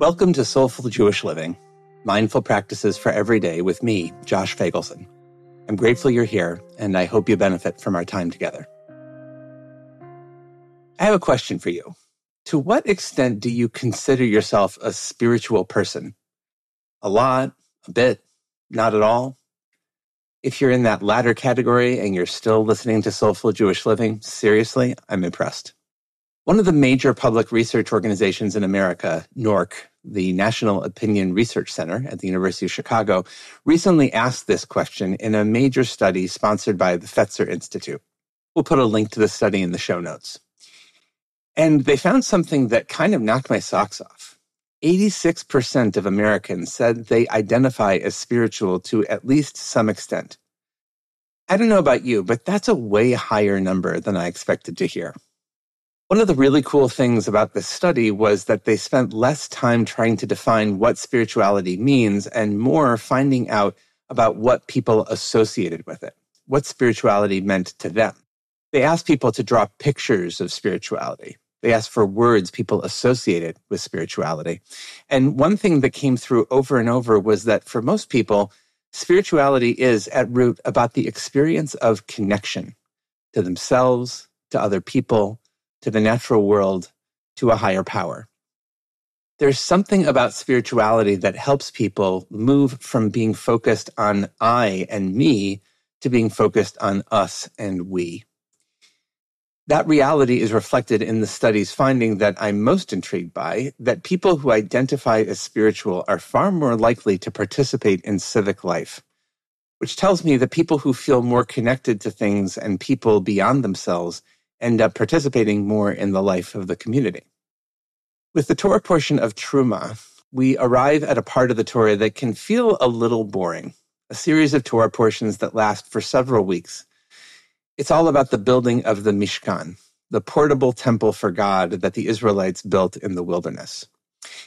Welcome to Soulful Jewish Living, mindful practices for every day with me, Josh Feigelson. I'm grateful you're here, and I hope you benefit from our time together. I have a question for you. To what extent do you consider yourself a spiritual person? A lot, a bit, not at all? If you're in that latter category and you're still listening to Soulful Jewish Living, seriously, I'm impressed. One of the major public research organizations in America, NORC, the National Opinion Research Center at the University of Chicago, recently asked this question in a major study sponsored by the Fetzer Institute. We'll put a link to the study in the show notes. And they found something that kind of knocked my socks off. 86% of Americans said they identify as spiritual to at least some extent. I don't know about you, but that's a way higher number than I expected to hear. One of the really cool things about this study was that they spent less time trying to define what spirituality means and more finding out about what people associated with it, what spirituality meant to them. They asked people to draw pictures of spirituality. They asked for words people associated with spirituality. And one thing that came through over and over was that for most people, spirituality is at root about the experience of connection to themselves, to other people, to the natural world, to a higher power. There's something about spirituality that helps people move from being focused on I and me to being focused on us and we. That reality is reflected in the study's finding that I'm most intrigued by that people who identify as spiritual are far more likely to participate in civic life, which tells me that people who feel more connected to things and people beyond themselves end up participating more in the life of the community. With the Torah portion of Truma, we arrive at a part of the Torah that can feel a little boring, a series of Torah portions that last for several weeks. It's all about the building of the Mishkan, the portable temple for God that the Israelites built in the wilderness.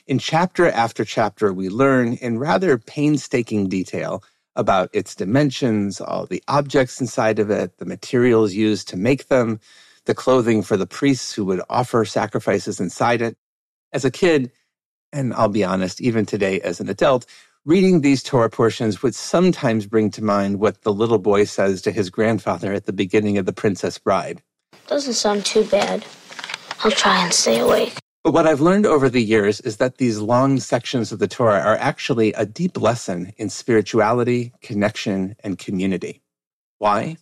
In chapter after chapter, we learn in rather painstaking detail about its dimensions, all the objects inside of it, the materials used to make them, the clothing for the priests who would offer sacrifices inside it. As a kid, and I'll be honest, even today as an adult, reading these Torah portions would sometimes bring to mind what the little boy says to his grandfather at the beginning of The Princess Bride. Doesn't sound too bad. I'll try and stay awake. But what I've learned over the years is that these long sections of the Torah are actually a deep lesson in spirituality, connection, and community. Why?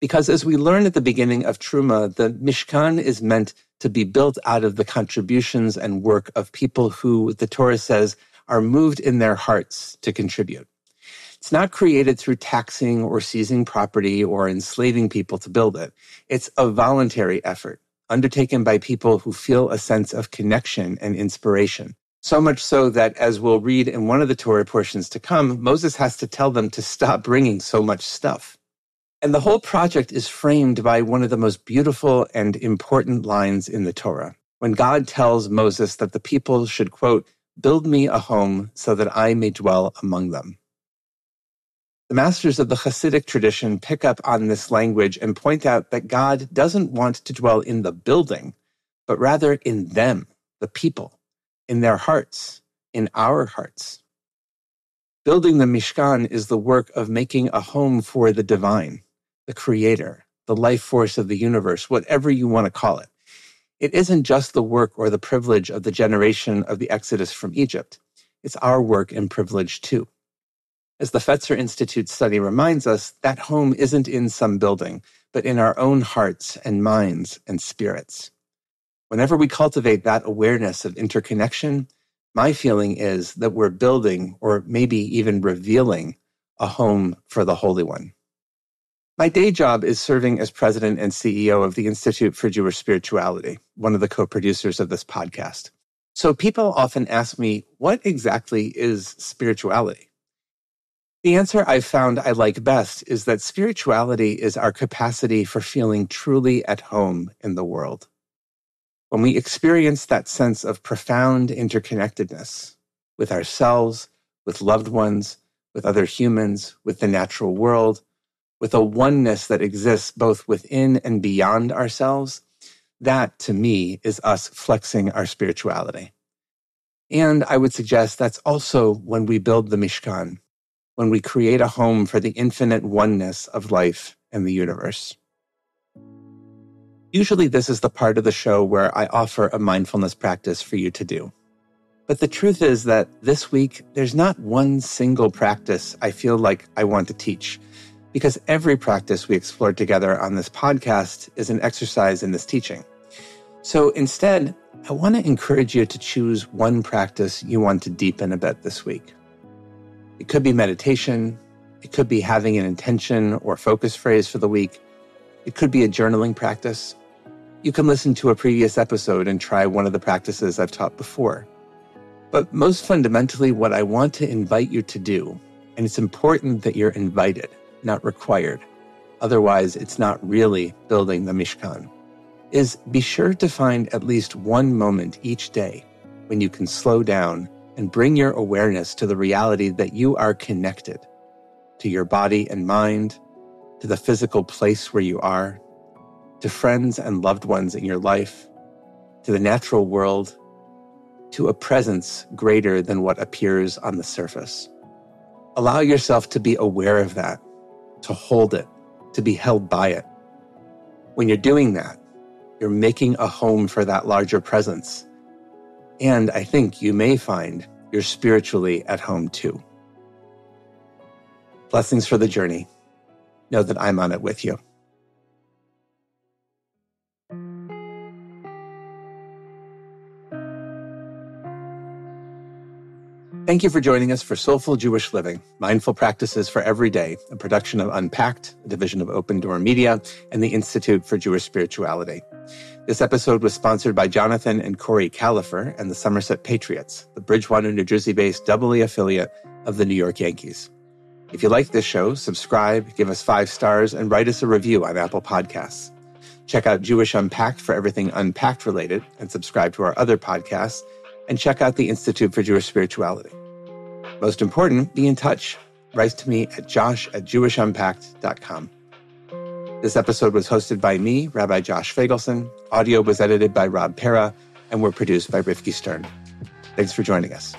Because as we learn at the beginning of Truma, the Mishkan is meant to be built out of the contributions and work of people who, the Torah says, are moved in their hearts to contribute. It's not created through taxing or seizing property or enslaving people to build it. It's a voluntary effort undertaken by people who feel a sense of connection and inspiration. So much so that, as we'll read in one of the Torah portions to come, Moses has to tell them to stop bringing so much stuff. And the whole project is framed by one of the most beautiful and important lines in the Torah. When God tells Moses that the people should, quote, build me a home so that I may dwell among them. The masters of the Hasidic tradition pick up on this language and point out that God doesn't want to dwell in the building, but rather in them, the people, in their hearts, in our hearts. Building the Mishkan is the work of making a home for the divine the creator, the life force of the universe, whatever you want to call it. It isn't just the work or the privilege of the generation of the Exodus from Egypt. It's our work and privilege too. As the Fetzer Institute study reminds us, that home isn't in some building, but in our own hearts and minds and spirits. Whenever we cultivate that awareness of interconnection, my feeling is that we're building or maybe even revealing a home for the Holy One. My day job is serving as president and CEO of the Institute for Jewish Spirituality, one of the co producers of this podcast. So people often ask me, what exactly is spirituality? The answer I've found I like best is that spirituality is our capacity for feeling truly at home in the world. When we experience that sense of profound interconnectedness with ourselves, with loved ones, with other humans, with the natural world, with a oneness that exists both within and beyond ourselves, that to me is us flexing our spirituality. And I would suggest that's also when we build the Mishkan, when we create a home for the infinite oneness of life and the universe. Usually, this is the part of the show where I offer a mindfulness practice for you to do. But the truth is that this week, there's not one single practice I feel like I want to teach, because every practice we explored together on this podcast is an exercise in this teaching. So instead, I want to encourage you to choose one practice you want to deepen a bit this week. It could be meditation, it could be having an intention or focus phrase for the week, it could be a journaling practice. You can listen to a previous episode and try one of the practices I've taught before. But most fundamentally, what I want to invite you to do, and it's important that you're invited, not required. Otherwise, it's not really building the Mishkan is be sure to find at least one moment each day when you can slow down and bring your awareness to the reality that you are connected to your body and mind, to the physical place where you are, to friends and loved ones in your life, to the natural world, to a presence greater than what appears on the surface. Allow yourself to be aware of that, to hold it, to be held by it. When you're doing that, you're making a home for that larger presence. And I think you may find you're spiritually at home too. Blessings for the journey. Know that I'm on it with you. Thank you for joining us for Soulful Jewish Living, Mindful Practices for Every Day, a production of Unpacked, a division of OpenDor Media, and the Institute for Jewish Spirituality. This episode was sponsored by Jonathan and Kori Kalafer and the Somerset Patriots, the Bridgewater, New Jersey based AA affiliate of the New York Yankees. If you like this show, subscribe, give us five stars, and write us a review on Apple Podcasts. Check out Jewish Unpacked for everything unpacked related, and subscribe to our other podcasts, and check out the Institute for Jewish Spirituality. Most important, be in touch. Write to me at josh at jewishunpacked.com. This episode was hosted by me, Rabbi Josh Feigelson. Audio was edited by Rob Pera, and were produced by Rifki Stern. Thanks for joining us.